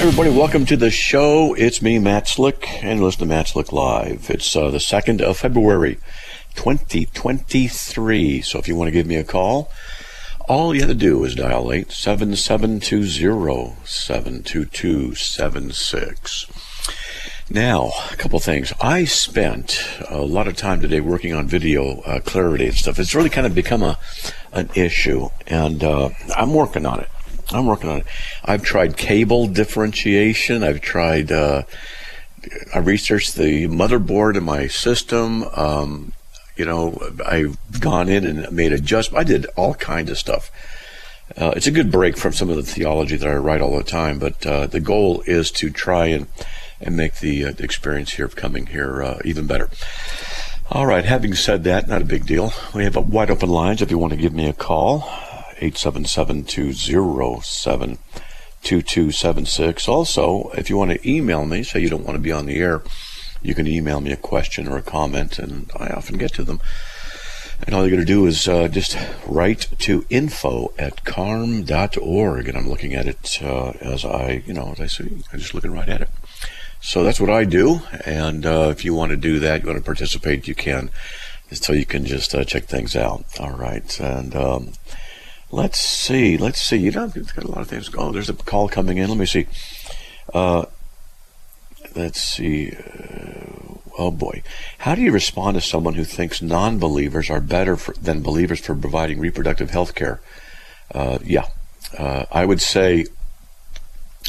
Everybody, welcome to the show. It's me, Matt Slick, and listen to Matt Slick Live. It's uh, the 2nd of February, 2023. So if you want to give me a call, all you have to do is dial 877-207-2276. Now, a couple things. I spent a lot of time today working on video uh, clarity and stuff. It's really kind of become a an issue, and uh, I'm working on it. I'm working on it. I've tried cable differentiation. I've tried. Uh, I researched the motherboard in my system. Um, you know, I've gone in and made adjustments. I did all kinds of stuff. Uh, it's a good break from some of the theology that I write all the time, but uh, the goal is to try and and make the, uh, experience here of coming here uh, even better. All right. Having said that, not a big deal. We have wide open lines if you want to give me a call. 877-207-2276. Also, if you want to email me, say you don't want to be on the air, you can email me a question or a comment, and I often get to them. And all you got to do is uh, just write to info at carm.org. And I'm looking at it uh, as I, you know, as I see, I'm just looking right at it. So that's what I do. And uh, if you want to do that, you want to participate, you can. So you can just uh, check things out. All right. And um, Let's see. Let's see. You know, it's got a lot of things. Oh, there's a call coming in. Let me see. Uh, let's see. Uh, oh boy, how do you respond to someone who thinks non-believers are better for, than believers for providing reproductive health care? Uh, yeah, uh, I would say.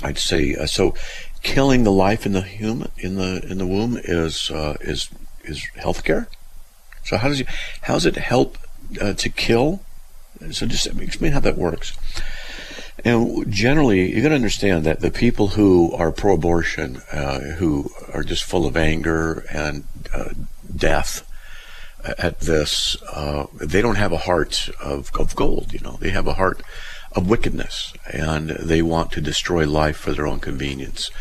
I'd say uh, so. Killing the life in the human in the in the womb is uh, is is health care. So how does it how does it help to kill? So just explain how that works. And generally, you're going to understand that the people who are pro-abortion, uh, who are just full of anger and uh, death at this, uh, they don't have a heart of, of gold. You know, they have a heart of wickedness, and they want to destroy life for their own convenience.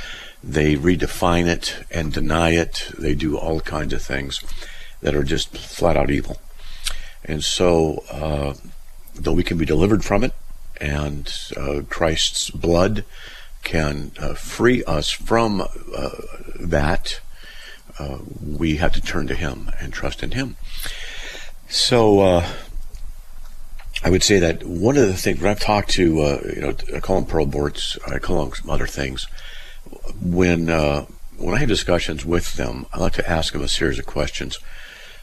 They redefine it and deny it. They do all kinds of things that are just flat out evil. And so uh, though we can be delivered from it, and uh, Christ's blood can uh, free us from uh, that, uh, we have to turn to Him and trust in Him. So, uh, I would say that one of the things when I've talked to, you know, I call them pro-aborts, I call them some other things. When when I have discussions with them, I like to ask them a series of questions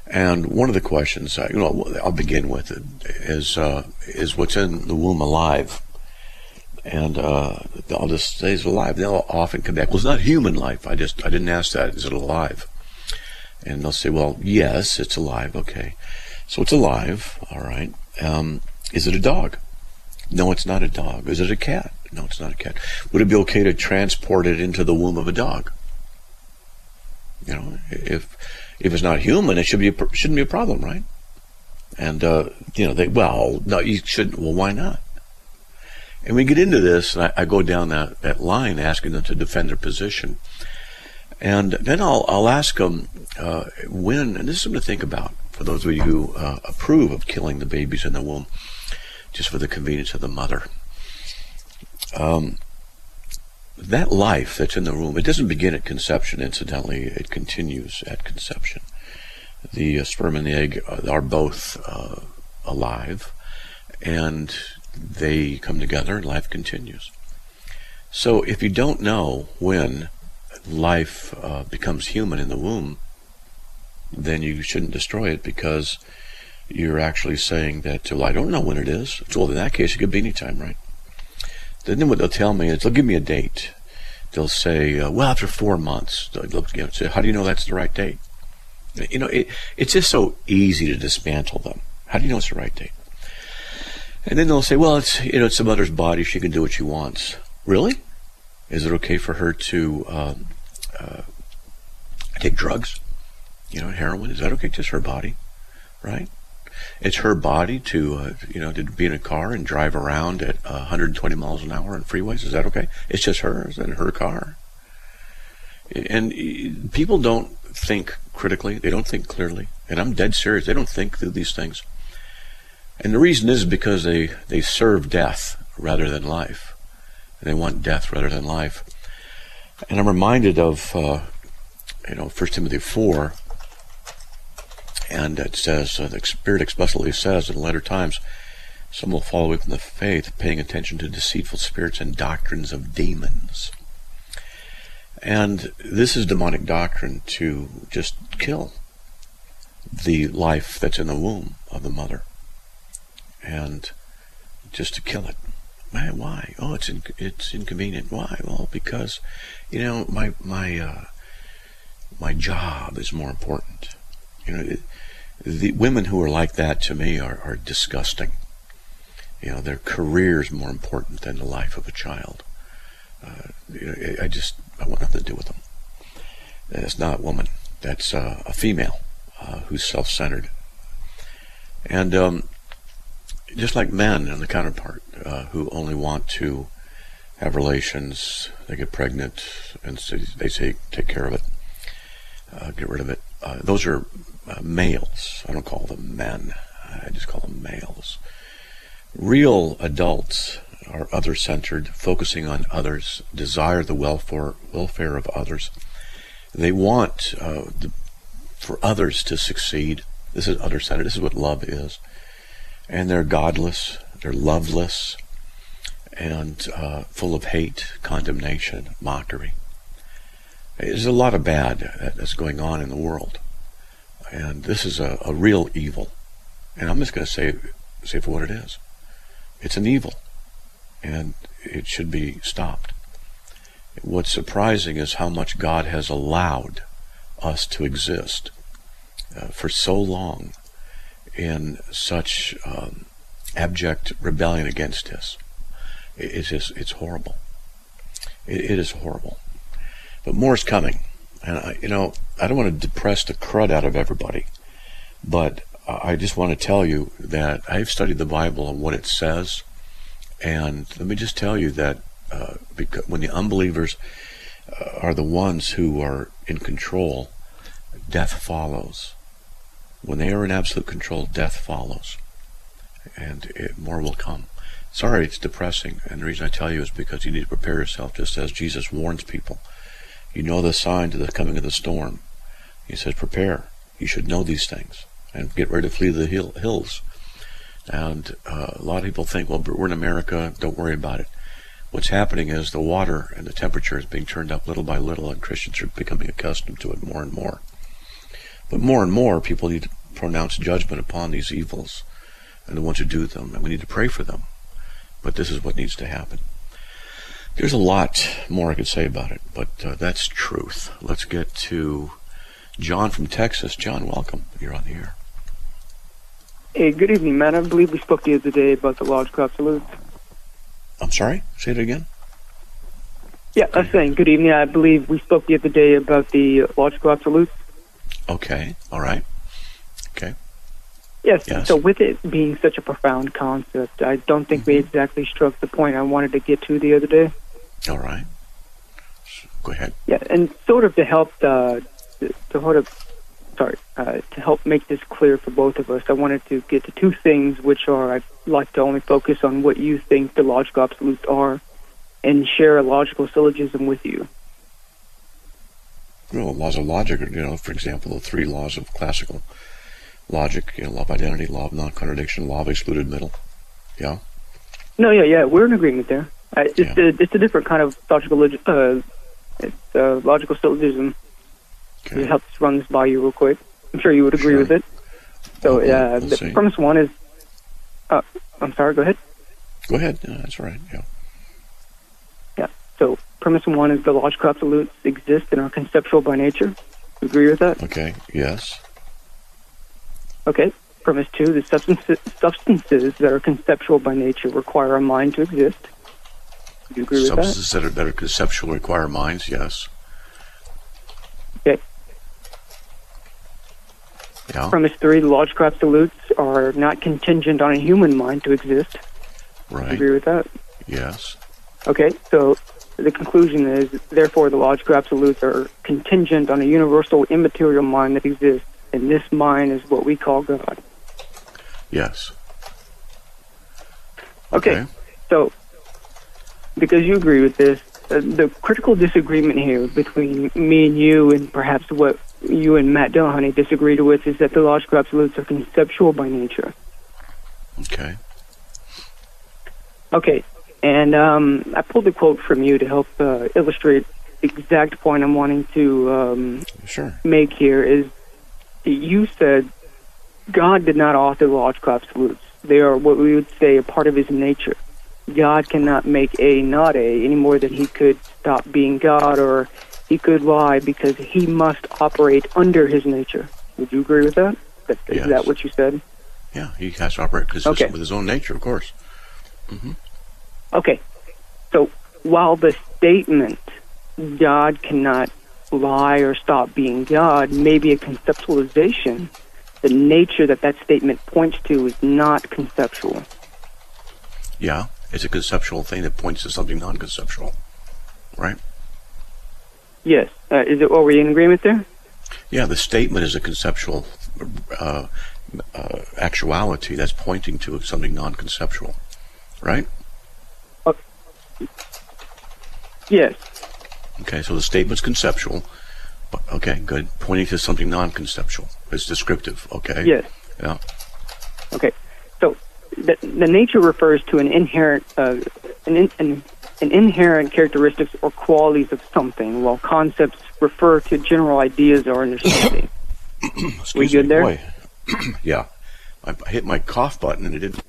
and one of the questions, uh, you know, I'll begin with it, is uh, is what's in the womb alive? And uh, I'll just say it's alive. They'll often come back. Well, it's not human life. I just I didn't ask that. Is it alive? And they'll say, well, yes, it's alive. Okay, so it's alive. All right. Um, is it a dog? No, it's not a dog. Is it a cat? No, it's not a cat. Would it be okay to transport it into the womb of a dog? You know, if if it's not human, it should be shouldn't be a problem, right? And uh, you know, they well, no, you shouldn't. Well, why not? And we get into this, and I, I go down that, that line asking them to defend their position. And then I'll, I'll ask them uh, when, and this is something to think about for those of you who uh, approve of killing the babies in the womb just for the convenience of the mother. Um, that life that's in the womb, it doesn't begin at conception, incidentally, it continues at conception. The uh, sperm and the egg are both uh, alive, and they come together and life continues. So if you don't know when life uh, becomes human in the womb, then you shouldn't destroy it because you're actually saying that, well, I don't know when it is. Well, in that case, it could be any time, right? Then what they'll tell me is they'll give me a date. They'll say, uh, well, after four months. They'll you know, say, how do you know that's the right date? You know, it, it's just so easy to dismantle them. How do you know it's the right date? And then they'll say, well, it's you know, it's the mother's body. She can do what she wants. Really? Is it okay for her to um, uh, take drugs, you know, heroin. Is that okay? Just her body, right? It's her body to, uh, you know, to be in a car and drive around at 120 miles an hour on freeways. Is that okay? It's just hers and her car. And people don't think critically. They don't think clearly. And I'm dead serious. They don't think through these things. And the reason is because they, they serve death rather than life. They want death rather than life. And I'm reminded of, uh, you know, 1 Timothy 4, and it says, uh, the Spirit explicitly says in later times, some will fall away from the faith, paying attention to deceitful spirits and doctrines of demons. And this is demonic doctrine to just kill the life that's in the womb of the mother. And just to kill it. Man, Why? Oh, it's in, it's inconvenient. Why? Well, because you know my my uh, my job is more important. You know, the women who are like that to me are, are disgusting. You know, their career is more important than the life of a child. Uh, you know, I just I want nothing to do with them. That's not a woman. That's uh, a female uh, who's self-centered. And um, just like men and the counterpart uh, who only want to have relations, they get pregnant, and so they say take care of it, uh, get rid of it. Uh, those are uh, males. I don't call them men. I just call them males. Real adults are other-centered, focusing on others, desire the welfare welfare of others. They want uh, the, for others to succeed. This is other-centered. This is what love is and they're godless, they're loveless, and uh, full of hate, condemnation, mockery. There's a lot of bad that's going on in the world, and this is a, a real evil. And I'm just going to say, say for what it is. It's an evil, and it should be stopped. What's surprising is how much God has allowed us to exist uh, for so long in such um, abject rebellion against us. it's just, it's horrible. It, it is horrible. But more is coming. And, I, you know, I don't want to depress the crud out of everybody, but I just want to tell you that I've studied the Bible and what it says. And let me just tell you that uh, because when the unbelievers uh, are the ones who are in control, death follows. When they are in absolute control, death follows. And it, more will come. Sorry, it's depressing. And the reason I tell you is because you need to prepare yourself, just as Jesus warns people. You know the signs of the coming of the storm. He says, prepare. You should know these things and get ready to flee the hill, hills. And uh, a lot of people think, well, we're in America, don't worry about it. What's happening is the water and the temperature is being turned up little by little, and Christians are becoming accustomed to it more and more. But more and more, people need to pronounce judgment upon these evils and the ones who do them, and we need to pray for them. But this is what needs to happen. There's a lot more I could say about it, but uh, that's truth. Let's get to John from Texas. John, welcome. You're on the air. Hey, good evening, Matt. I believe we spoke the other day about the logical absolutes. I'm sorry? Say it again? Yeah, I was saying, good evening. I believe we spoke the other day about the logical absolutes. Okay, all right. Okay. Yes, yes. So with it being such a profound concept, I don't think mm-hmm. we exactly struck the point I wanted to get to the other day. All right. Go ahead. Yeah, and sort of to help uh, to sort of sorry uh, to help make this clear for both of us, I wanted to get to two things, which are I'd like to only focus on what you think the logical absolutes are, and share a logical syllogism with you Well, laws of logic, you know, for example, the three laws of classical logic, you know, law of identity, law of non-contradiction, law of excluded middle. Yeah? No, yeah, yeah, we're in agreement there. Uh, it's, yeah. a, it's a different kind of logical, uh, it's a logical syllogism. Okay. It helps run this by you real quick. I'm sure you would agree sure. with it. So, yeah, uh, the premise one is, uh, I'm sorry, go ahead. Go ahead. Yeah, that's right, yeah. Yeah, so premise one is the logical absolutes exist and are conceptual by nature. You agree with that? Okay, yes. Okay. Premise two, the substances, substances that are conceptual by nature require a mind to exist. Do you agree substances with that? Substances that are, better conceptual require minds, yes. Okay. Yeah. Premise three: the logical absolutes are not contingent on a human mind to exist. Right. Agree with that? Yes. Okay, so the conclusion is, therefore, the logical absolutes are contingent on a universal immaterial mind that exists, and this mind is what we call God. Yes. Okay, so because you agree with this, uh, the critical disagreement here between me and you, and perhaps what you and Matt Dillahunty disagreed with, is that the logical absolutes are conceptual by nature. Okay. Okay, and um, I pulled a quote from you to help uh, illustrate the exact point I'm wanting to um, Sure. make here. Is you said God did not author logical absolutes; they are what we would say a part of His nature. God cannot make A not A any more than He could stop being God, or He could lie because He must operate under His nature. Would you agree with that? that Is Yes. that what you said? Yeah, he has to operate consistent Okay. with his own nature, of course. Mm-hmm. Okay. So while the statement God cannot lie or stop being God may be a conceptualization, the nature that that statement points to is not conceptual. Yeah, it's a conceptual thing that points to something non-conceptual, right? Yes. Uh, is it? Are we in agreement there? Yeah, the statement is a conceptual uh, uh, actuality that's pointing to something non-conceptual, right? Yes. Okay, so the statement's conceptual. but- Okay, good. Pointing to something non-conceptual. It's descriptive. Okay. Yes. Yeah. Okay. The, the nature refers to an inherent uh, an, in, an, an inherent characteristics or qualities of something, while concepts refer to general ideas or understanding. Excuse good me. there? Yeah. I hit my cough button and it didn't.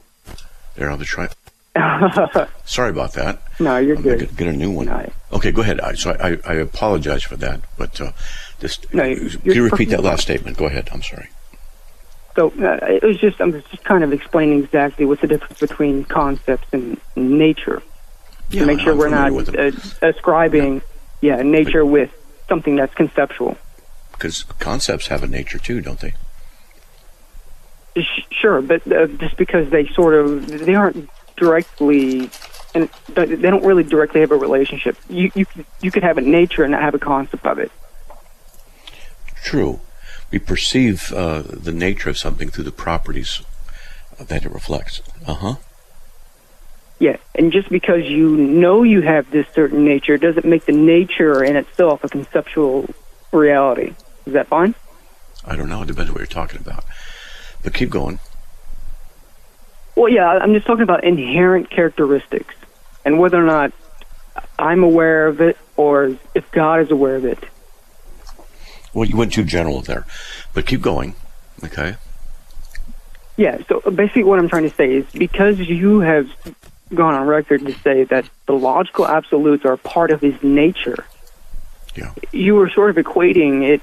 There, I'll trying. Sorry about that. no, you're I'm good. get, a new one. No. Okay, go ahead. I, so I, I apologize for that, but uh, just No, you're you repeat that last statement? Go ahead. I'm sorry. So uh, it was just I'm just kind of explaining exactly what's the difference between concepts and nature Yeah, to make sure I'm we're not uh, ascribing yeah nature with something that's conceptual. because concepts have a nature too, don't they? Sh- Sure, but uh, just because they sort of they aren't directly and they they don't really directly have a relationship. You you you could have a nature and not have a concept of it. True. We perceive uh, the nature of something through the properties that it reflects. Uh huh. Yeah, and just because you know you have this certain nature doesn't make the nature in itself a conceptual reality. Is that fine? I don't know. It depends what you're talking about. But keep going. Well, yeah, I'm just talking about inherent characteristics and whether or not I'm aware of it or if God is aware of it. Well, you went too general there, but keep going. Okay. Yeah, so basically what I'm trying to say is because you have gone on record to say that the logical absolutes are part of his nature, Yeah. you were sort of equating it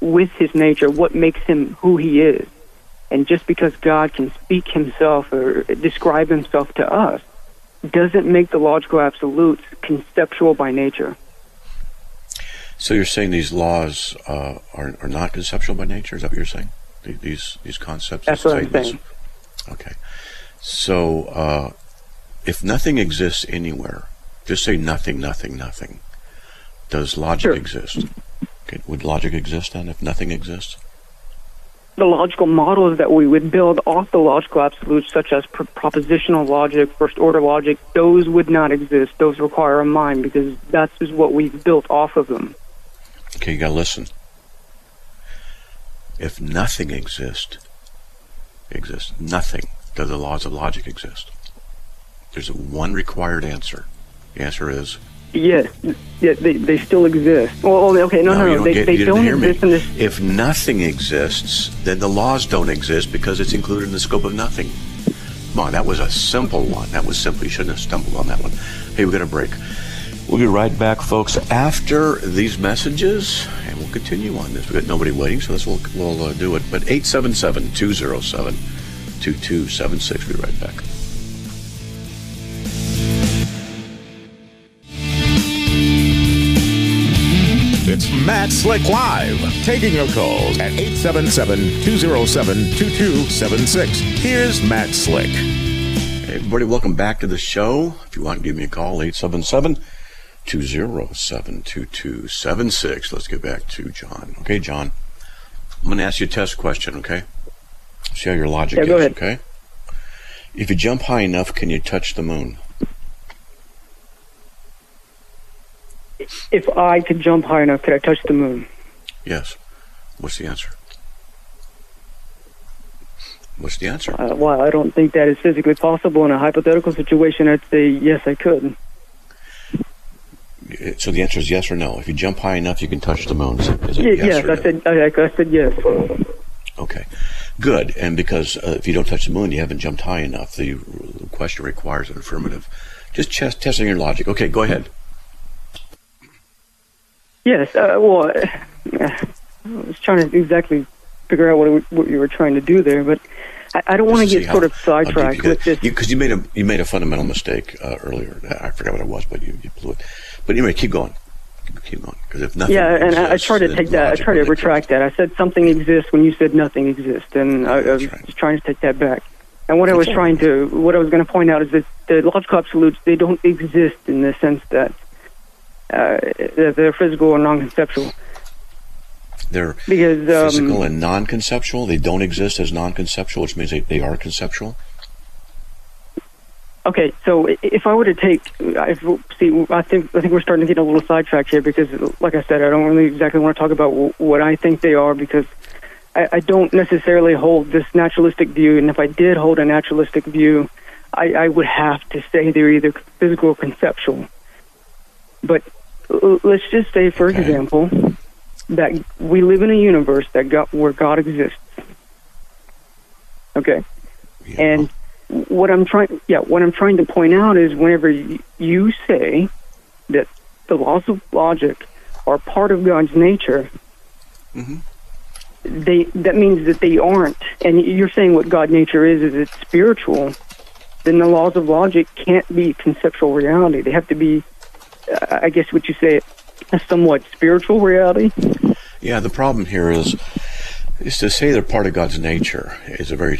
with his nature, what makes him who he is. And just because God can speak himself or describe himself to us doesn't make the logical absolutes conceptual by nature. So you're saying these laws uh, are are not conceptual by nature? Is that what you're saying? These these concepts. That's what I'm statements? Okay. So uh, if nothing exists anywhere, just say nothing, nothing, nothing. Does logic Sure. exist? Okay. Would logic exist then if nothing exists? The logical models that we would build off the logical absolutes, such as pr- propositional logic, first order logic, those would not exist. Those require a mind because that's just what we've built off of them. Okay, you gotta listen. If nothing exists, exists nothing, does the laws of logic exist? There's one required answer. The answer is Yes, yeah, they, they still exist. Well, okay, no, no, you no, don't they, get, they don't hear me. exist in this. If nothing exists, then the laws don't exist because it's included in the scope of nothing. Come on, that was a simple one. That was simple. You shouldn't have stumbled on that one. Hey, we're gonna break. We'll be right back, folks, after these messages, and we'll continue on this. We've got nobody waiting, so this will we'll uh, do it. But 877-207-2276. We'll be right back. It's Matt Slick Live, taking your calls at 877-207-2276. Here's Matt Slick. Hey everybody, welcome back to the show. If you want, to give me a call, 877 207 2276. Let's get back to John. Okay, John. I'm going to ask you a test question, okay? See how your logic yeah, is, okay? If you jump high enough, can you touch the moon? If I could jump high enough, could I touch the moon? Yes. What's the answer? What's the answer? Uh, well, I don't think that is physically possible in a hypothetical situation. I'd say yes, I could. So the answer is yes or no. If you jump high enough, you can touch the moon. Is it, is it yes yes, I no? said I, I said yes. Okay, good. And because uh, if you don't touch the moon, you haven't jumped high enough. The question requires an affirmative. Just chest, testing your logic. Okay, go ahead. Yes. Uh, well, I was trying to exactly figure out what, it- what you were trying to do there, but I, I don't want to get sort of how sidetracked with this. Because you, made a you made a fundamental mistake uh, earlier. I forgot what it was, but you, you blew it. But anyway, keep going. Keep going. Because if nothing, Yeah, and I, I exists, try to take that. I try to retract that. I said something exists when you said nothing exists, and I, I was right. trying to take that back. And what I was That's all trying to, what I was going to point out is that the logical absolutes they don't exist in the sense that uh, they're physical or non-conceptual. They're Because um, physical and non-conceptual. They don't exist as non-conceptual, which means they, they are conceptual. Okay, so if I were to take, I see, I think I think we're starting to get a little sidetracked here because, like I said, I don't really exactly want to talk about wh- what I think they are because I, I don't necessarily hold this naturalistic view, and if I did hold a naturalistic view, I, I would have to say they're either physical or conceptual. But l- let's just say, for Okay. example, that we live in a universe that got where God exists. Okay Yeah. and what I'm trying, yeah, what I'm trying to point out is whenever you say that the laws of logic are part of God's nature, Mhm. they that means that they aren't. And you're saying what God nature is is it's spiritual. Then the laws of logic can't be conceptual reality. They have to be, uh, I guess, what you say, a somewhat spiritual reality. Yeah, the problem here is is to say they're part of God's nature is a very.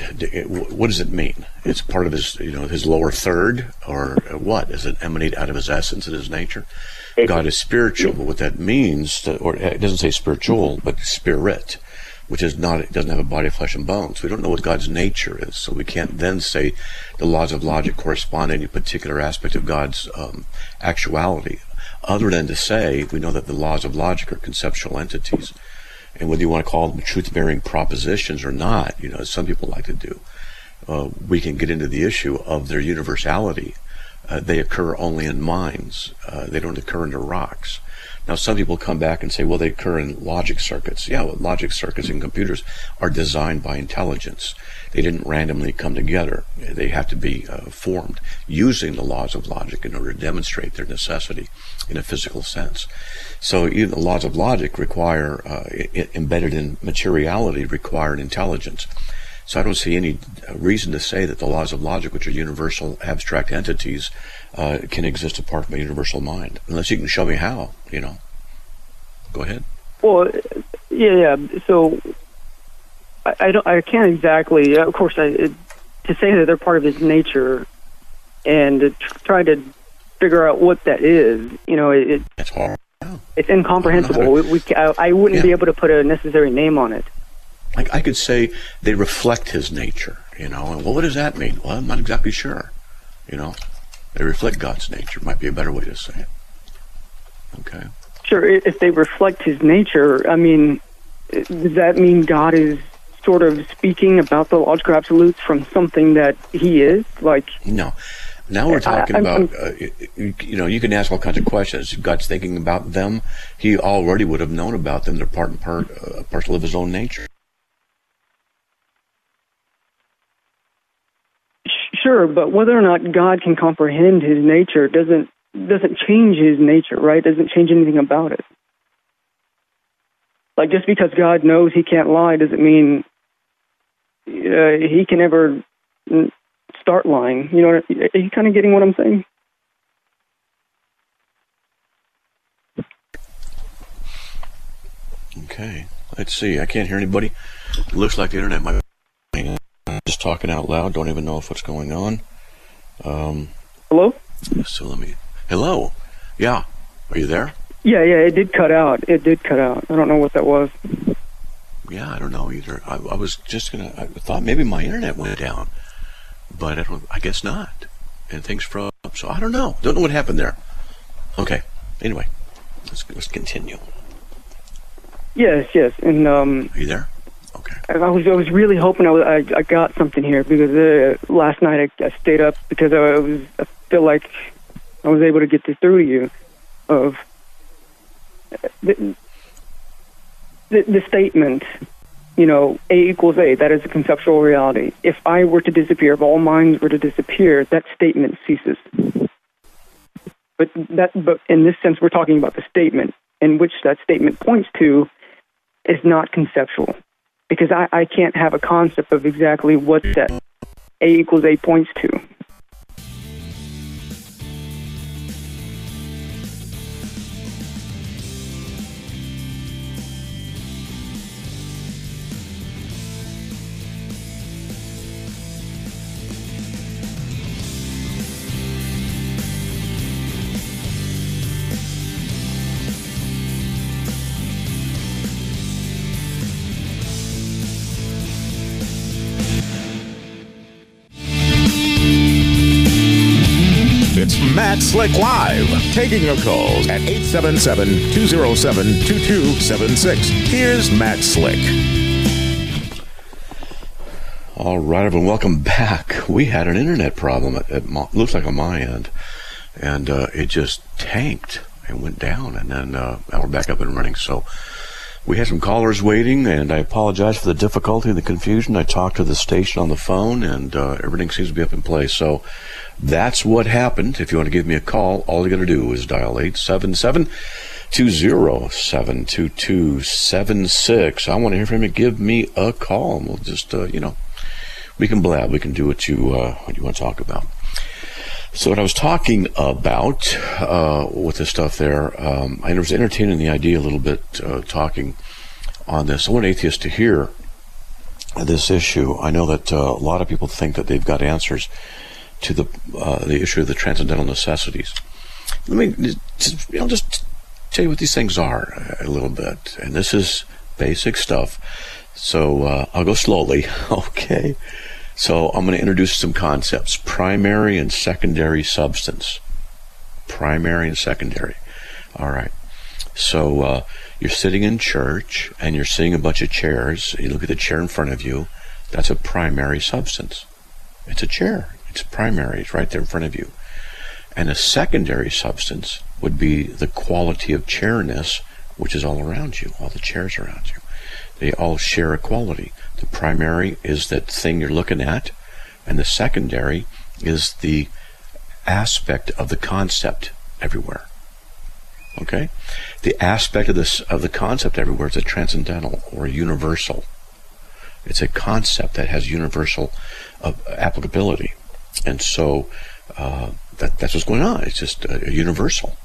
What does it mean? It's part of his, you know, his lower third, or what? Does it emanate out of his essence and his nature? God is spiritual, but what that means, to, or it doesn't say spiritual, but spirit, which is not, it doesn't have a body, flesh, and bones. We don't know what God's nature is, so we can't then say the laws of logic correspond to any particular aspect of God's um, actuality, other than to say we know that the laws of logic are conceptual entities and whether you want to call them truth-bearing propositions or not, you know, as some people like to do, uh, we can get into the issue of their universality. Uh, they occur only in minds. Uh, they don't occur into rocks. Now, some people come back and say, well, they occur in logic circuits. Yeah, well, logic circuits in computers are designed by intelligence. They didn't randomly come together. They have to be uh, formed using the laws of logic in order to demonstrate their necessity in a physical sense. So even the laws of logic require, uh, embedded in materiality, require an intelligence. So I don't see any uh, reason to say that the laws of logic, which are universal abstract entities, uh, can exist apart from a universal mind. Unless you can show me how, you know. Go ahead. Well, yeah, yeah. So I, I don't, I can't exactly. Of course, I it, to say that they're part of his nature and to try to figure out what that is. You know, it, it That's hard. it's incomprehensible. We, we I, I wouldn't be able to put a necessary name on it. Like I could say they reflect his nature, you know. And well, what does that mean? Well, I'm not exactly sure. You know, they reflect God's nature. Might be a better way to say it. Okay. Sure, if they reflect his nature, I mean, does that mean God is sort of speaking about the logical absolutes from something that he is? Like, No. Now we're talking I'm- about, uh, you, you know, you can ask all kinds of questions. God's thinking about them, He already would have known about them. They're part and part, uh, parcel of His own nature. sh- sure, but whether or not God can comprehend his nature doesn't doesn't change his nature, right? Doesn't change anything about it. Like just because God knows he can't lie doesn't mean uh, he can ever start lying. You know, are you kind of getting what I'm saying? Okay. Let's see. I can't hear anybody. Looks like the internet might just talking out loud. Don't even know if what's going on. Um, Hello? so let me. Hello. Yeah. Are you there? Yeah, yeah, it did cut out. It did cut out. I don't know what that was. Yeah, I don't know either. I, I was just gonna. I thought maybe my internet went down, but I don't. I guess not. And things froze. So I don't know. Don't know what happened there. Okay. Anyway, let's let's continue. Yes, yes, and um, Are you there? Okay. I was I was really hoping I, was, I, I got something here because uh, last night I, I stayed up because I was I feel like I was able to get this through to you of the, the, the statement you know A equals A that is a conceptual reality. If I were to disappear if all minds were to disappear that statement ceases. But that but in this sense we're talking about the statement in which that statement points to is not conceptual because I, I can't have a concept of exactly what that A equals A points to. Slick Live, taking your calls at 877 207 2276. Here's Matt Slick. All right, everyone, welcome back. We had an internet problem at looks like on my end, and uh, it just tanked and went down, and then uh, now we're back up and running. So we had some callers waiting, and I apologize for the difficulty and the confusion. I talked to the station on the phone, and uh, everything seems to be up in place. So that's what happened. If you want to give me a call, all you got to do is dial 877 207 2276. I want to hear from you. Give me a call, and we'll just, uh, you know, we can blab. We can do what you uh, what you want to talk about. So what I was talking about uh, with this stuff there, um, I was entertaining the idea a little bit, uh, talking on this. I want atheists to hear this issue. I know that uh, a lot of people think that they've got answers to the uh, the issue of the transcendental necessities. Let me just, you know, just tell you what these things are a little bit, and this is basic stuff. So uh, I'll go slowly, okay? So I'm going to introduce some concepts primary and secondary substance. Primary and secondary. All right. So uh, you're sitting in church and you're seeing a bunch of chairs. You look at the chair in front of you. That's a primary substance. It's a chair. It's primary. It's right there in front of you. And a secondary substance would be the quality of chairness, which is all around you, all the chairs around you. They all share a quality. The primary is that thing you're looking at, and the secondary is the aspect of the concept everywhere. Okay? The aspect of this of the concept everywhere is a transcendental or universal. It's a concept that has universal uh, applicability, and so uh, that, that's what's going on. It's just a universal,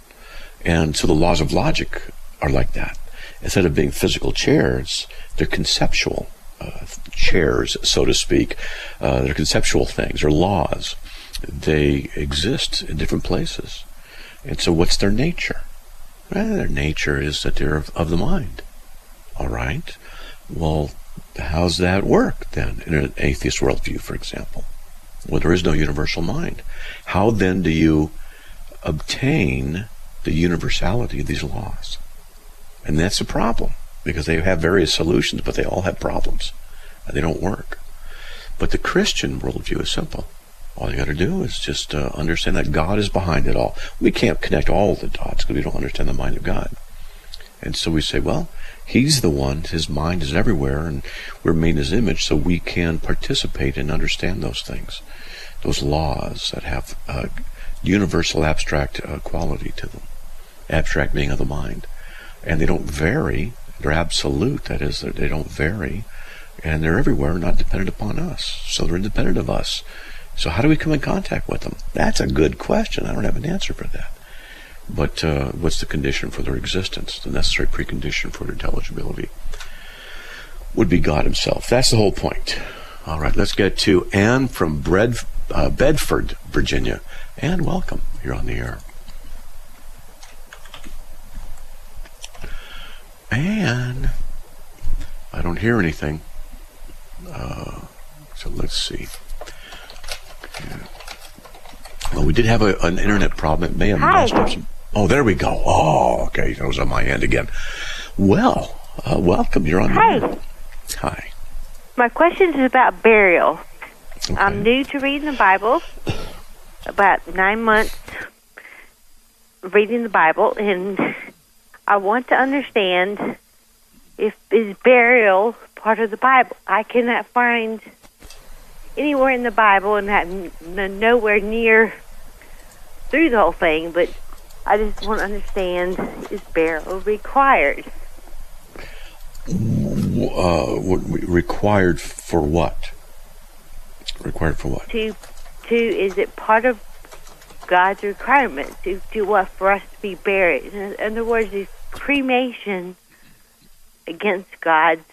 and so the laws of logic are like that. Instead of being physical chairs, they're conceptual uh, chairs, so to speak. Uh, they're conceptual things, or laws. They exist in different places. And so, what's their nature? Well, their nature is that they're of, of the mind. All right. Well, how's that work then in an atheist worldview, for example? Well, there is no universal mind. How then do you obtain the universality of these laws? And that's a problem because they have various solutions, but they all have problems. They don't work. But the Christian worldview is simple. All you got to do is just uh, understand that God is behind it all. We can't connect all the dots because we don't understand the mind of God. And so we say, well, He's the one, His mind is everywhere, and we're made in His image, so we can participate and understand those things, those laws that have uh, universal abstract uh, quality to them. Abstract being of the mind. And they don't vary, they're absolute, that is, they don't vary, and they're everywhere, not dependent upon us. So they're independent of us. So how do we come in contact with them? That's a good question. I don't have an answer for that. But uh, what's the condition for their existence? The necessary precondition for their intelligibility would be God Himself. That's the whole point. All right, let's get to Anne from Bred, uh, Bedford, Virginia. Anne, welcome. You're on the air. Anne, I don't hear anything. Uh, so let's see. Well, we did have a, an internet problem. It may have Hi. messed up some. Oh, there we go. Oh, okay. That was on my end again. Well, uh, welcome. You're on. the Hi. air. Hi. My question is about burial. Okay. I'm new to reading the Bible, about nine months reading the Bible, and I want to understand if is burial part of the Bible. I cannot find anywhere in the Bible, and not, n- nowhere near through the whole thing, but I just want to understand is burial required? Uh, required for what? Required for what? to to is it part of God's requirement to to what for us to be buried? In other words, is cremation against God's?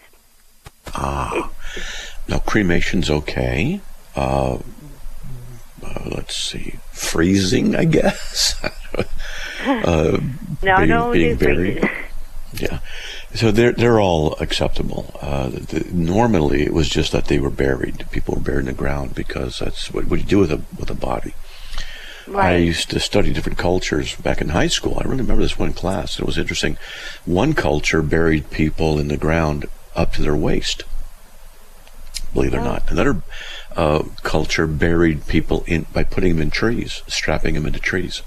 Ah, now cremation's okay. Uh, uh, let's see, freezing, I guess. uh, No, being, no, being buried. freezing. Yeah, so they're they're all acceptable. Uh, the, normally, it was just that they were buried. People were buried in the ground because that's what, what you do with a with a body. I used to study different cultures back in high school. I really remember this one class. It was interesting. One culture buried people in the ground up to their waist. Believe it or not, another uh, culture buried people in by putting them in trees, strapping them into trees.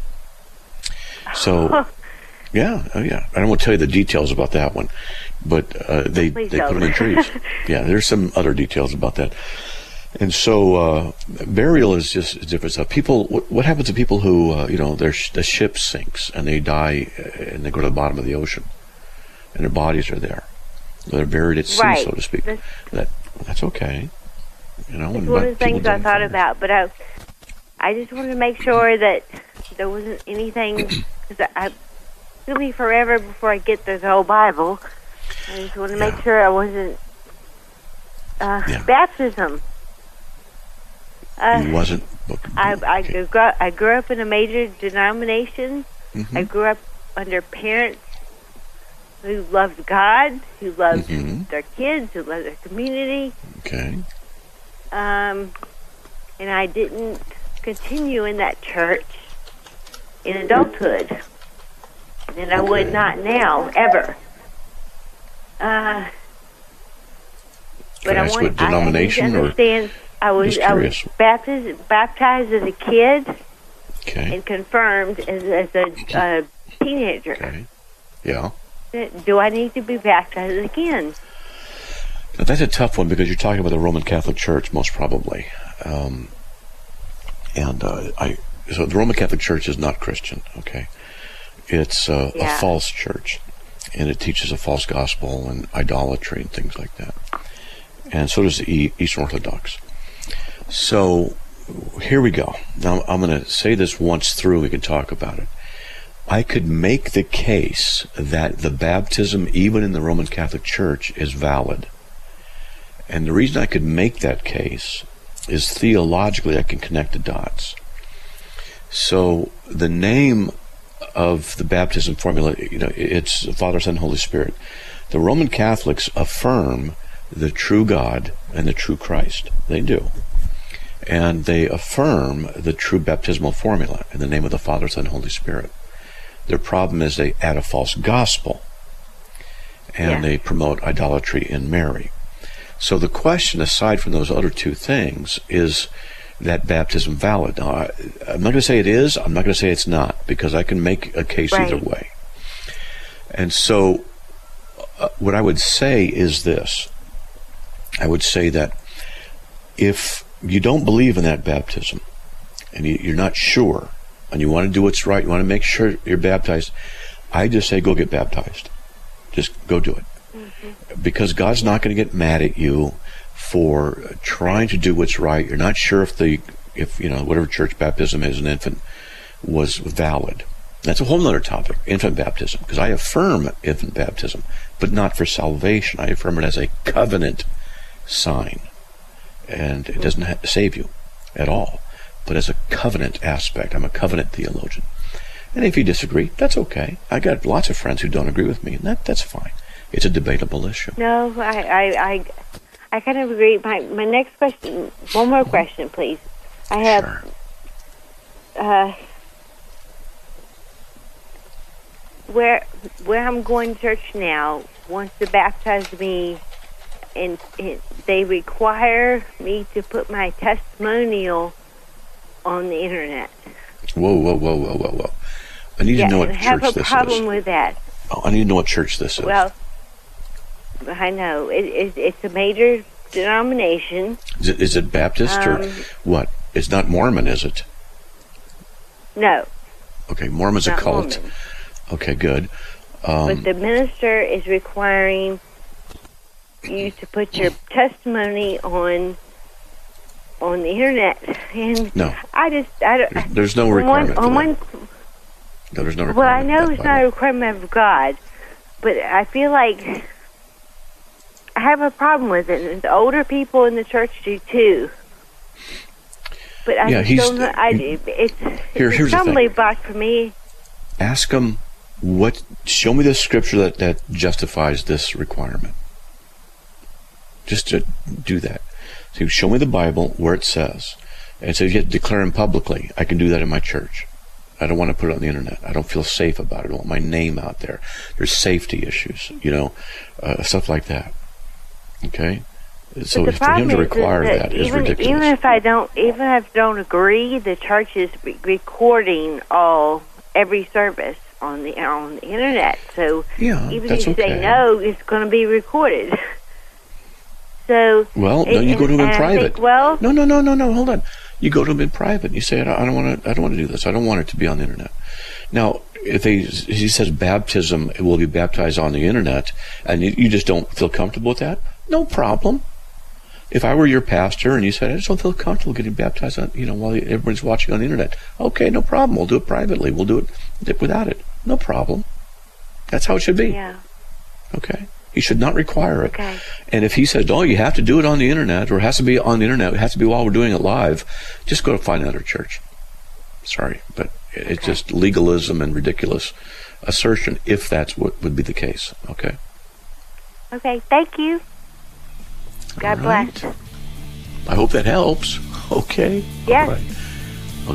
So, yeah, oh yeah. I don't want to tell you the details about that one, but uh, they Please they put don't. them in trees. yeah, there's some other details about that. And so uh, burial is just different stuff. People, what, what happens to people who, uh, you know, their sh- the ship sinks and they die uh, and they go to the bottom of the ocean, and their bodies are there. They're buried at sea, Right. so to speak. That's- That that's okay. You know, It's one of the things I thought about, but I, I just wanted to make sure that there wasn't anything. Because I, it'll be forever before I get through the whole Bible. I just want to Yeah. make sure I wasn't. Uh, Yeah. Baptism. Uh, wasn't. I, I, grew, I grew up in a major denomination. Mhm. I grew up under parents who loved God, who loved Mhm. their kids, who loved their community. Okay. Um, and I didn't continue in that church in adulthood. And I would not now, ever. Uh, Can I ask what denomination I, to or- I was, I was baptized, baptized as a kid Okay. and confirmed as, as a uh, teenager. Okay. Yeah. Do I need to be baptized again? Now, that's a tough one because you're talking about the Roman Catholic Church, most probably. Um, and uh, I, so the Roman Catholic Church is not Christian. Okay, it's uh, Yeah. a false church, and it teaches a false gospel and idolatry and things like that. And so does the Eastern Orthodox. So here we go. Now I'm going to say this once through. We can talk about it. I could make the case that the baptism, even in the Roman Catholic Church, is valid. And the reason I could make that case is theologically I can connect the dots. So the name of the baptism formula, you know, it's Father, Son, Holy Spirit. The Roman Catholics affirm the true God and the true Christ. They do. And they affirm the true baptismal formula in the name of the Father, Son, Holy Spirit. Their problem is they add a false gospel and Yeah. they promote idolatry in Mary. So the question, aside from those other two things, is that baptism valid? Now, I, I'm not going to say it is. I'm not going to say it's not because I can make a case either way. And so, uh, what I would say is this: I would say that if you don't believe in that baptism and you, you're not sure, and you want to do what's right, you want to make sure you're baptized, I just say go get baptized. Just go do it because God's not going to get mad at you for trying to do what's right. You're not sure if the if you know whatever church baptism as an infant was valid. That's a whole other topic, infant baptism, because I affirm infant baptism, but not for salvation. I affirm it as a covenant sign. And it doesn't save you at all, but as a covenant aspect. I'm a covenant theologian. And if you disagree, that's okay. I got lots of friends who don't agree with me, and that, that's fine. It's a debatable issue. No, I, I, I, I kind of agree. My, my next question, one more question, please. I have, Sure. uh, where, where I'm going to church now wants to baptize me, and, and they require me to put my testimonial on the internet. Whoa, whoa, whoa, whoa, whoa, whoa. I need yeah, to know what and I have church a this problem is. with that. Oh, I need to know what church this is. Well, I know it, it, it's a major denomination. is, it, is it Baptist or Um, what? It's not Mormon, is it? No, Okay, Mormon's a cult. Mormon. Okay, good. Um, but the minister is requiring you to put your testimony on on the internet, and No. I just I don't. There's- there's no on one- requirement on one, no, there's no requirement. well, I know it's not a requirement of God, but I feel like have a problem with it, and the older people in the church do too. But I Yeah, he's- don't. I, it's Here- it's here's a stumbling block for me. Ask them what. Show me the scripture that that justifies this requirement. Just to do that. So show me the Bible where it says, and it says you have to declare him publicly. I can do that in my church. I don't want to put it on the internet. I don't feel safe about it. I don't want my name out there. There's safety issues, you know, uh, stuff like that. Okay. So for him to is require that, that is even ridiculous. even if I don't even if I don't agree, the church is re- recording all every service on the on the internet. So yeah, even if you okay. say no, it's going to be recorded. so Well, no, and- you go to him in private. think, well, No, no, no, no, no. Hold on. You go to him in private. And you say, I don't, I don't want to. I don't want to do this. I don't want it to be on the internet. Now, if they, he says baptism will be baptized on the internet, and you, you just don't feel comfortable with that, no problem. If I were your pastor and you said, I just don't feel comfortable getting baptized on, you know, while everybody's watching on the internet, okay, no problem. We'll do it privately. We'll do it without it. No problem. That's how it should be. yeah, Okay. He should not require it. okay, And if he says, "Oh, you have to do it on the internet, or it has to be on the internet, it has to be while we're doing it live," just go to find another church. Sorry, but it's just legalism and ridiculous assertion if that's what would be the case. Okay. okay. Thank you. God right. bless. I hope that helps. Okay. Yes. All right.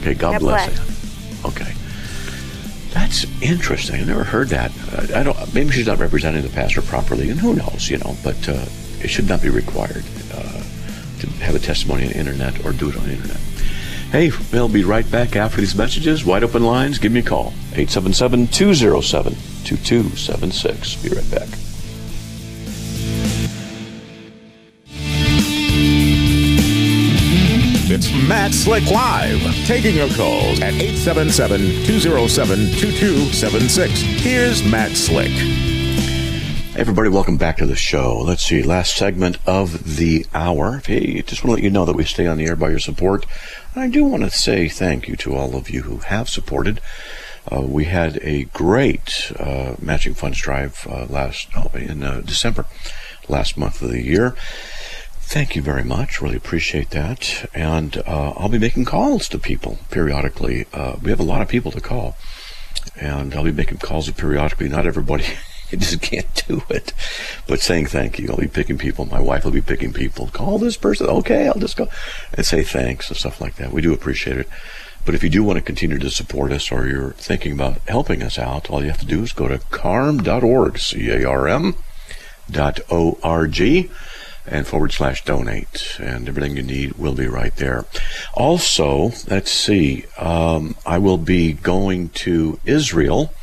Okay. God, God bless, bless. you. Okay. That's interesting. I never heard that. I, I don't. Maybe she's not representing the pastor properly, and who knows, you know. But uh, it should not be required uh, to have a testimony on the internet or do it on the internet. Hey, we'll be right back after these messages. Wide open lines. Give me a call. 877-207-2276. Be right back. Matt Slick Live, taking your calls at 877-207-2276. Here's Matt Slick. Everybody, welcome back to the show. Let's see, last segment of the hour. Hey, just want to let you know that we stay on the air by your support. I do want to say thank you to all of you who have supported. Uh, we had a great uh, matching funds drive uh, last oh, in uh, December, last month of the year. Thank you very much. Really appreciate that. And uh, I'll be making calls to people periodically. Uh, we have a lot of people to call and I'll be making calls periodically. Not everybody just can't do it, but saying thank you. I'll be picking people. My wife will be picking people. Call this person. Okay, I'll just go and say thanks and stuff like that. We do appreciate it. But if you do want to continue to support us or you're thinking about helping us out, all you have to do is go to carm.org, C-A-R-M dot O-R-G and forward slash donate and everything you need will be right there. Also, let's see, um, I will be going to Israel.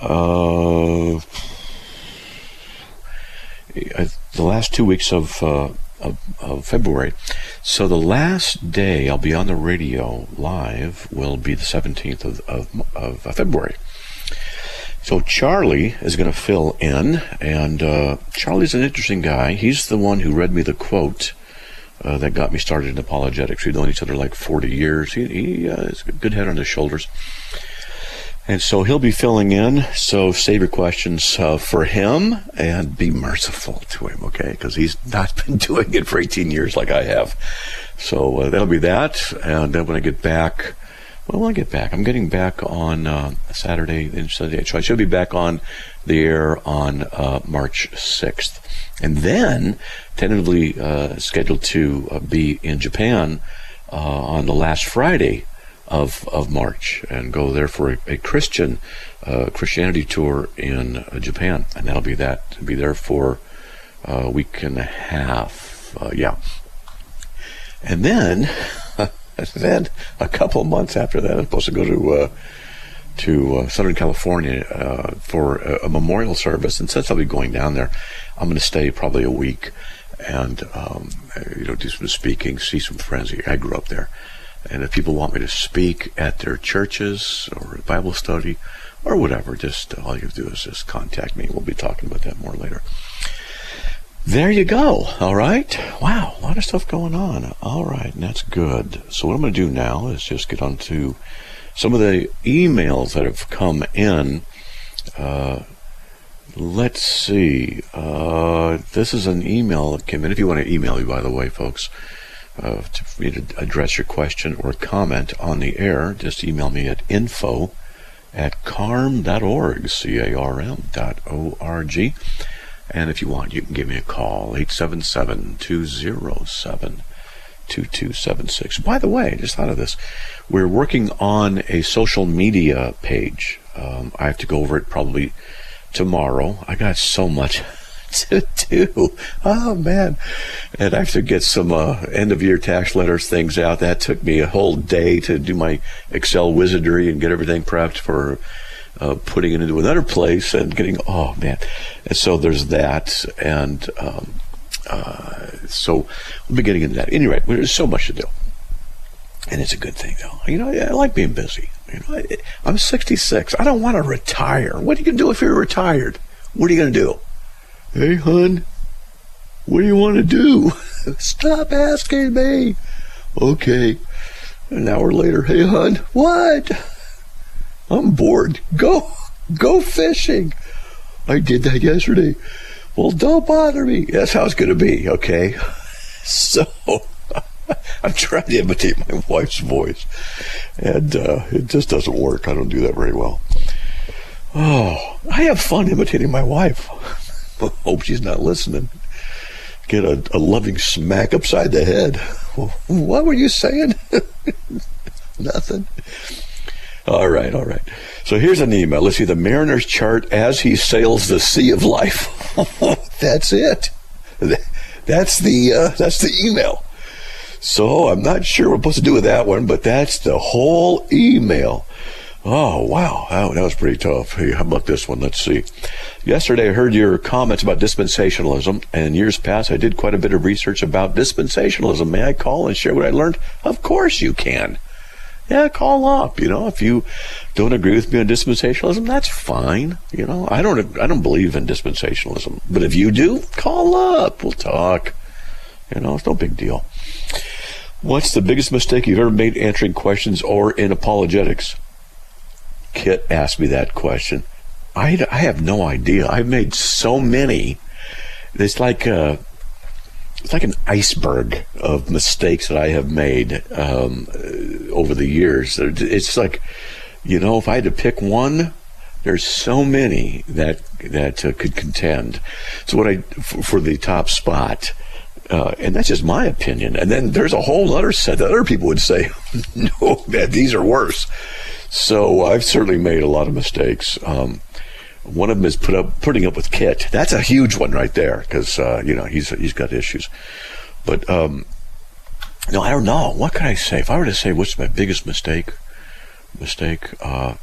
Uh, the last two weeks of, uh, of, of February. So the last day I'll be on the radio live will be the 17th of, of, of February. So Charlie is going to fill in, and uh, Charlie's an interesting guy. He's the one who read me the quote uh, that got me started in apologetics. We've known each other like 40 years. He, he uh, has a good head on his shoulders. And so he'll be filling in. So save your questions uh, for him and be merciful to him, okay? Because he's not been doing it for 18 years like I have. So uh, that'll be that. And then when I get back, well, when I get back, I'm getting back on uh, Saturday and Sunday. So I should be back on the air on uh, March 6th. And then tentatively uh, scheduled to uh, be in Japan on the last Friday of, of March and go there for a, a Christian uh, Christianity tour in uh, Japan, and that'll be that. Be there for a week and a half. Uh, yeah, and then then a couple months after that, I'm supposed to go to uh, to uh, Southern California uh, for a, a, memorial service, and since I'll be going down there, I'm going to stay probably a week and um, you know do some speaking, see some friends. I grew up there and if people want me to speak at their churches or Bible study or whatever, just all you have to do is just contact me. We'll be talking about that more later. There you go. All right. Wow, a lot of stuff going on. All right, that's good. So what I'm going to do now is just get onto some of the emails that have come in. Uh, let's see. Uh, this is an email that came in. If you want to email me, by the way, folks, uh, to, for me to address your question or comment on the air, just email me at info at carm.org, C-A-R-M dot O-R-G. And if you want, you can give me a call, 877-207-2276. By the way, just thought of this. We're working on a social media page. Um, I have to go over it probably tomorrow. I got so much to do. Oh man. And I have to get some uh, end of year tax letters things out. That took me a whole day to do my Excel wizardry and get everything prepped for uh, putting it into another place and getting, oh man. And so there's that. And um, uh, so we'll be getting into that. Anyway, there's so much to do. And it's a good thing, though. You know, I like being busy. You know, I, am 66. I don't want to retire. What are you going to do if you're retired? What are you going to do? Hey, hun, what do you want to do? Stop asking me. Okay. An hour later, hey, hun, what? I'm bored. Go, go fishing. I did that yesterday. Well, don't bother me. That's how it's going to be, okay? So, I'm trying to imitate my wife's voice, and uh, it just doesn't work. I don't do that very well. Oh, I have fun imitating my wife. Hope she's not listening. Get a, a loving smack upside the head. What were you saying? Nothing. All right, all right. So here's an email. Let's see the mariner's chart as he sails the sea of life. that's it. That's the uh, that's the email. So I'm not sure what I'm supposed to do with that one, but that's the whole email. Oh, wow. That, that was pretty tough. Hey, how about this one? Let's see. Yesterday, I heard your comments about dispensationalism, and years past, I did quite a bit of research about dispensationalism. May I call and share what I learned? Of course you can. Yeah, call up. You know, if you don't agree with me on dispensationalism, that's fine. You know, I don't, I don't believe in dispensationalism, but if you do, call up. We'll talk. You know, it's no big deal. What's the biggest mistake you've ever made answering questions or in apologetics? Kit asked me that question. I, I have no idea. I've made so many. It's like uh, it's like an iceberg of mistakes that I have made um, over the years. It's like, you know, if I had to pick one, there's so many that that uh, could contend. So what I for, for the top spot, uh, and that's just my opinion. And then there's a whole other set that other people would say, no, man, these are worse. So I've certainly made a lot of mistakes. Um, one of them is put up putting up with Kit. That's a huge one right there because uh, you know he's he's got issues. But um, no, I don't know. What could I say? If I were to say what's my biggest mistake, mistake, uh,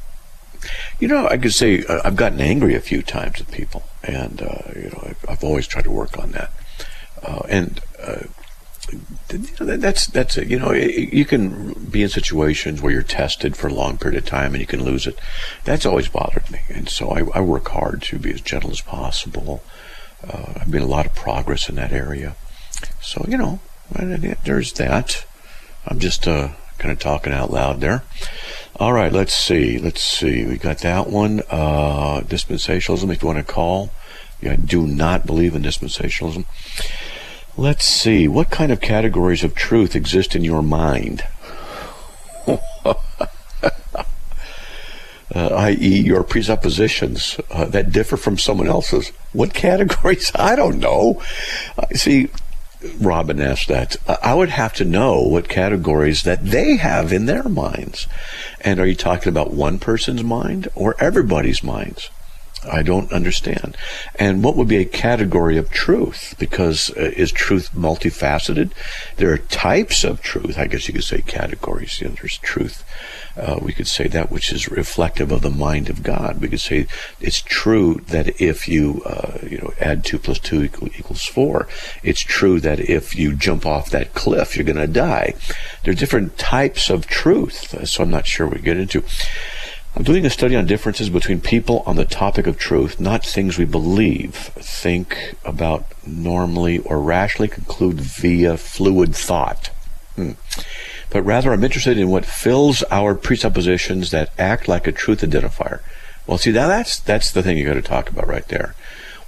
you know, I could say uh, I've gotten angry a few times at people, and uh, you know, I've, I've, always tried to work on that. Uh, and uh, that's that's. You know, you can be in situations where you're tested for a long period of time and you can lose it. That's always bothered me, and so I, I work hard to be as gentle as possible. Uh, I've made a lot of progress in that area. So you know, there's that. I'm just uh, kind of talking out loud there. All right, let's see. Let's see. We got that one. Uh, dispensationalism, if you want to call. I do not believe in dispensationalism. Let's see. What kind of categories of truth exist in your mind? uh, i.e., your presuppositions uh, that differ from someone else's. What categories? I don't know. Uh, see, Robin asked that. I would have to know what categories that they have in their minds. And are you talking about one person's mind or everybody's minds? I don't understand. And what would be a category of truth? Because uh, is truth multifaceted? There are types of truth. I guess you could say categories. You know, there's truth. Uh, we could say that which is reflective of the mind of God. We could say it's true that if you, uh, you know, add two plus two equal, equals four. It's true that if you jump off that cliff, you're going to die. There are different types of truth. So I'm not sure we get into. I'm doing a study on differences between people on the topic of truth, not things we believe, think about normally, or rationally conclude via fluid thought. Hmm. But rather, I'm interested in what fills our presuppositions that act like a truth identifier. Well, see, now that's that's the thing you got to talk about right there.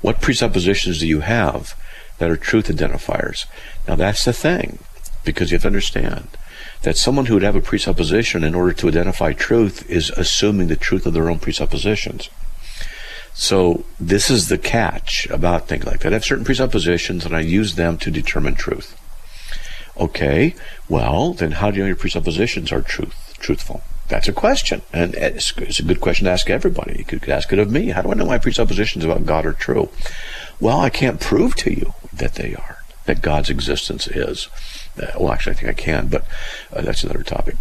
What presuppositions do you have that are truth identifiers? Now, that's the thing, because you have to understand that someone who would have a presupposition in order to identify truth is assuming the truth of their own presuppositions. So this is the catch about things like that. I have certain presuppositions and I use them to determine truth. Okay, well, then how do you know your presuppositions are truth, truthful? That's a question, and it's, it's, a good question to ask everybody. You could ask it of me. How do I know my presuppositions about God are true? Well, I can't prove to you that they are, that God's existence is. Uh, well, actually, I think I can, but uh, that's another topic.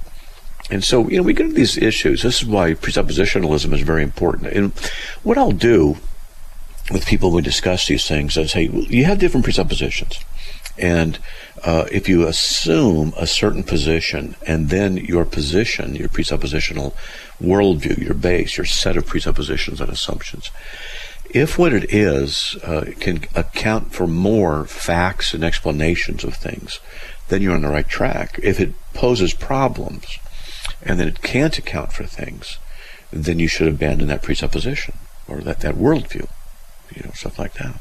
And so, you know, we get into these issues. This is why presuppositionalism is very important. And what I'll do with people when we discuss these things is, hey, you have different presuppositions. And uh, if you assume a certain position and then your position, your presuppositional worldview, your base, your set of presuppositions and assumptions, if what it is uh, can account for more facts and explanations of things, then you're on the right track. If it poses problems and then it can't account for things, then you should abandon that presupposition or that, that worldview, you know, stuff like that.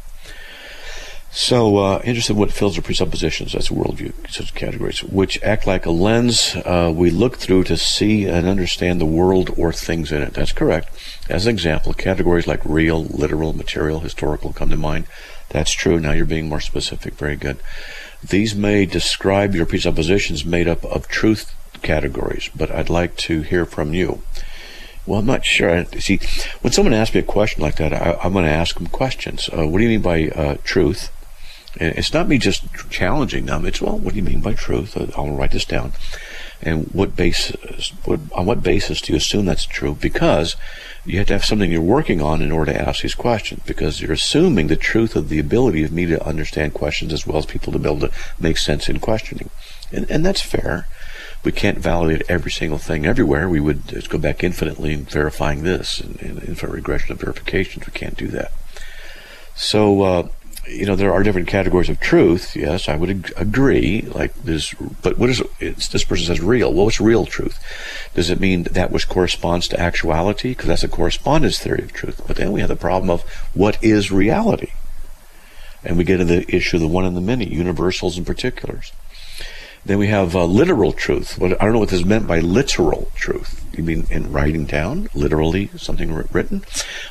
So, uh, what fills the presuppositions, that's a worldview, such categories, which act like a lens uh, we look through to see and understand the world or things in it. That's correct. As an example, categories like real, literal, material, historical come to mind. That's true. Now you're being more specific. Very good. These may describe your presuppositions made up of truth categories, but I'd like to hear from you. Well, I'm not sure. See, when someone asks me a question like that, I, am going to ask them questions. Uh, what do you mean by uh, truth? And it's not me just challenging them. It's well, what do you mean by truth? Uh, I'll write this down. And what basis? What, on what basis do you assume that's true? Because you have to have something you're working on in order to ask these questions because you're assuming the truth of the ability of me to understand questions as well as people to be able to make sense in questioning. And, and that's fair. We can't validate every single thing everywhere. We would go back infinitely in verifying this and, and infinite regression of verifications. We can't do that. So, uh, you know, there are different categories of truth. Yes, I would ag- agree. Like this, but what is this person says real? Well, what's real truth? Does it mean that which corresponds to actuality? Because that's a correspondence theory of truth. But then we have the problem of what is reality, and we get into the issue of the one and the many, universals and particulars. Then we have uh, literal truth. I don't know what what is meant by literal truth. You mean in writing down, literally something written?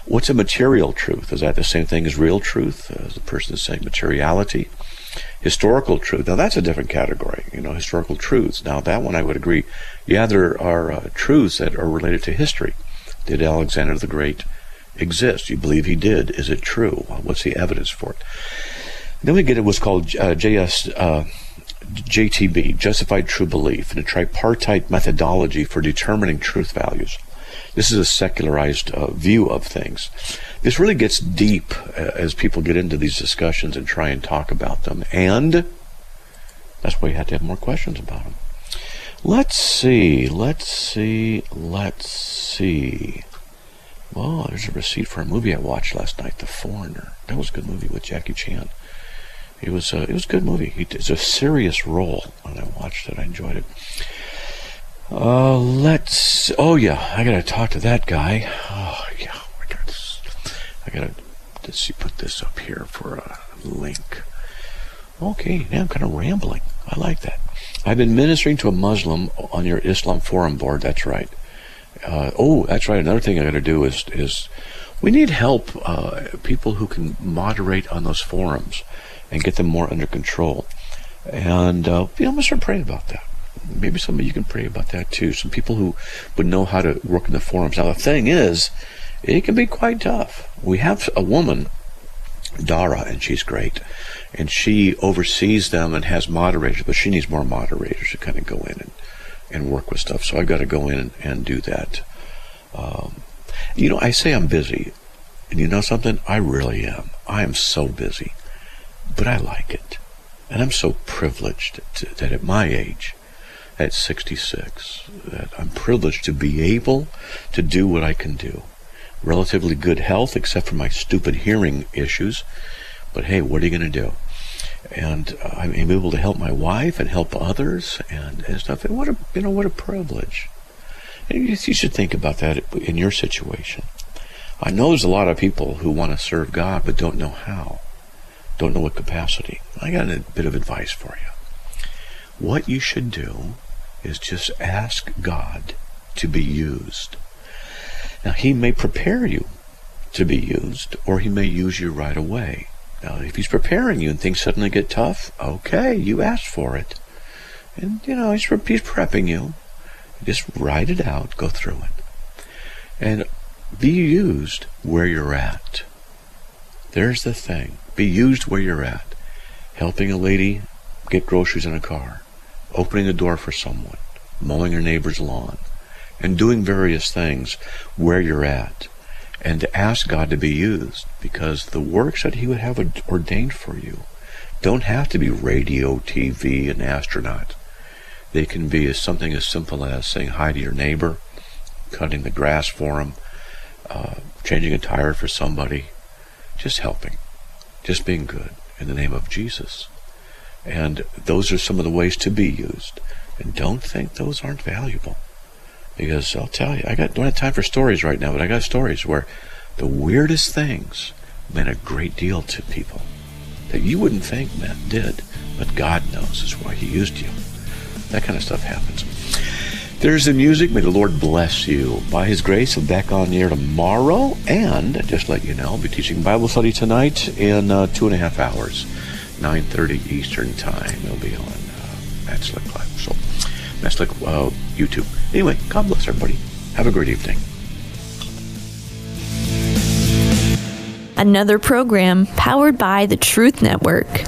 What's a material truth? Is that the same thing as real truth? As the person is saying materiality? Historical truth. Now that's a different category. You know, historical truths. Now that one I would agree. Yeah, there are uh, truths that are related to history. Did Alexander the Great exist? You believe he did? Is it true? What's the evidence for it? Then we get what's called uh, J.S. Uh, JTB, Justified True Belief, and a tripartite methodology for determining truth values. This is a secularized uh, view of things. This really gets deep uh, as people get into these discussions and try and talk about them. And that's why you have to have more questions about them. Let's see, let's see, let's see. Well, there's a receipt for a movie I watched last night, The Foreigner. That was a good movie with Jackie Chan. It was a, uh, it was a good movie. It's a serious role, and I watched it. I enjoyed it. Uh, let's. Oh yeah, I gotta talk to that guy. Oh yeah, I gotta. I gotta. Let's see. Put this up here for a link. Okay, now I'm kind of rambling. I like that. I've been ministering to a Muslim on your Islam forum board. That's right. Uh, oh, that's right. Another thing I got to do is is we need help. Uh, people who can moderate on those forums and get them more under control. And uh, you know, I'm gonna start praying about that. Maybe somebody you can pray about that too. Some people who would know how to work in the forums. Now the thing is, it can be quite tough. We have a woman, Dara, and she's great, and she oversees them and has moderators, but she needs more moderators to kind of go in and, and work with stuff. So I've got to go in and, and do that. Um, you know, I say I'm busy, and you know something? I really am. I am so busy, but I like it. And I'm so privileged to, that at my age, at 66, that I'm privileged to be able to do what I can do. Relatively good health, except for my stupid hearing issues. But hey, what are you going to do? And uh, I'm able to help my wife and help others and, and stuff. And what a you know what a privilege. And you, you should think about that in your situation. I know there's a lot of people who want to serve God but don't know how don't know what capacity. I got a bit of advice for you. What you should do is just ask God to be used. Now, He may prepare you to be used, or He may use you right away. Now, if He's preparing you and things suddenly get tough, okay, you asked for it. And, you know, He's, he's prepping you. Just write it out, go through it. And be used where you're at. There's the thing. Be used where you're at. Helping a lady get groceries in a car, opening a door for someone, mowing your neighbor's lawn, and doing various things where you're at. And to ask God to be used because the works that He would have ordained for you don't have to be radio, TV, and astronaut. They can be as something as simple as saying hi to your neighbor, cutting the grass for him, uh, changing a tire for somebody, just helping just being good in the name of Jesus. And those are some of the ways to be used. And don't think those aren't valuable. Because I'll tell you, I got don't have time for stories right now, but I got stories where the weirdest things meant a great deal to people that you wouldn't think meant did, but God knows is why He used you. That kind of stuff happens. There's the music. May the Lord bless you. By His grace, I'm back on the air tomorrow. And just let you know, I'll be teaching Bible study tonight in uh, two and a half hours, 9.30 Eastern Time. It'll be on uh, Matt Slick Live. So, Matt Slick uh, YouTube. Anyway, God bless everybody. Have a great evening. Another program powered by the Truth Network.